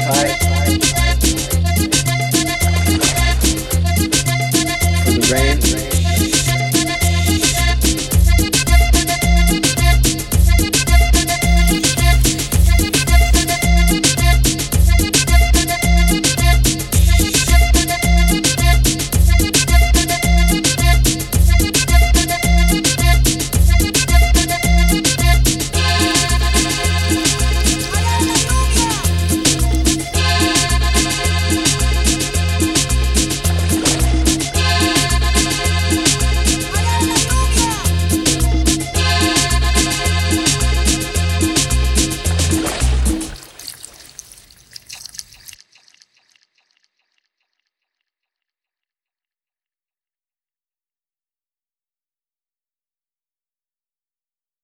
high.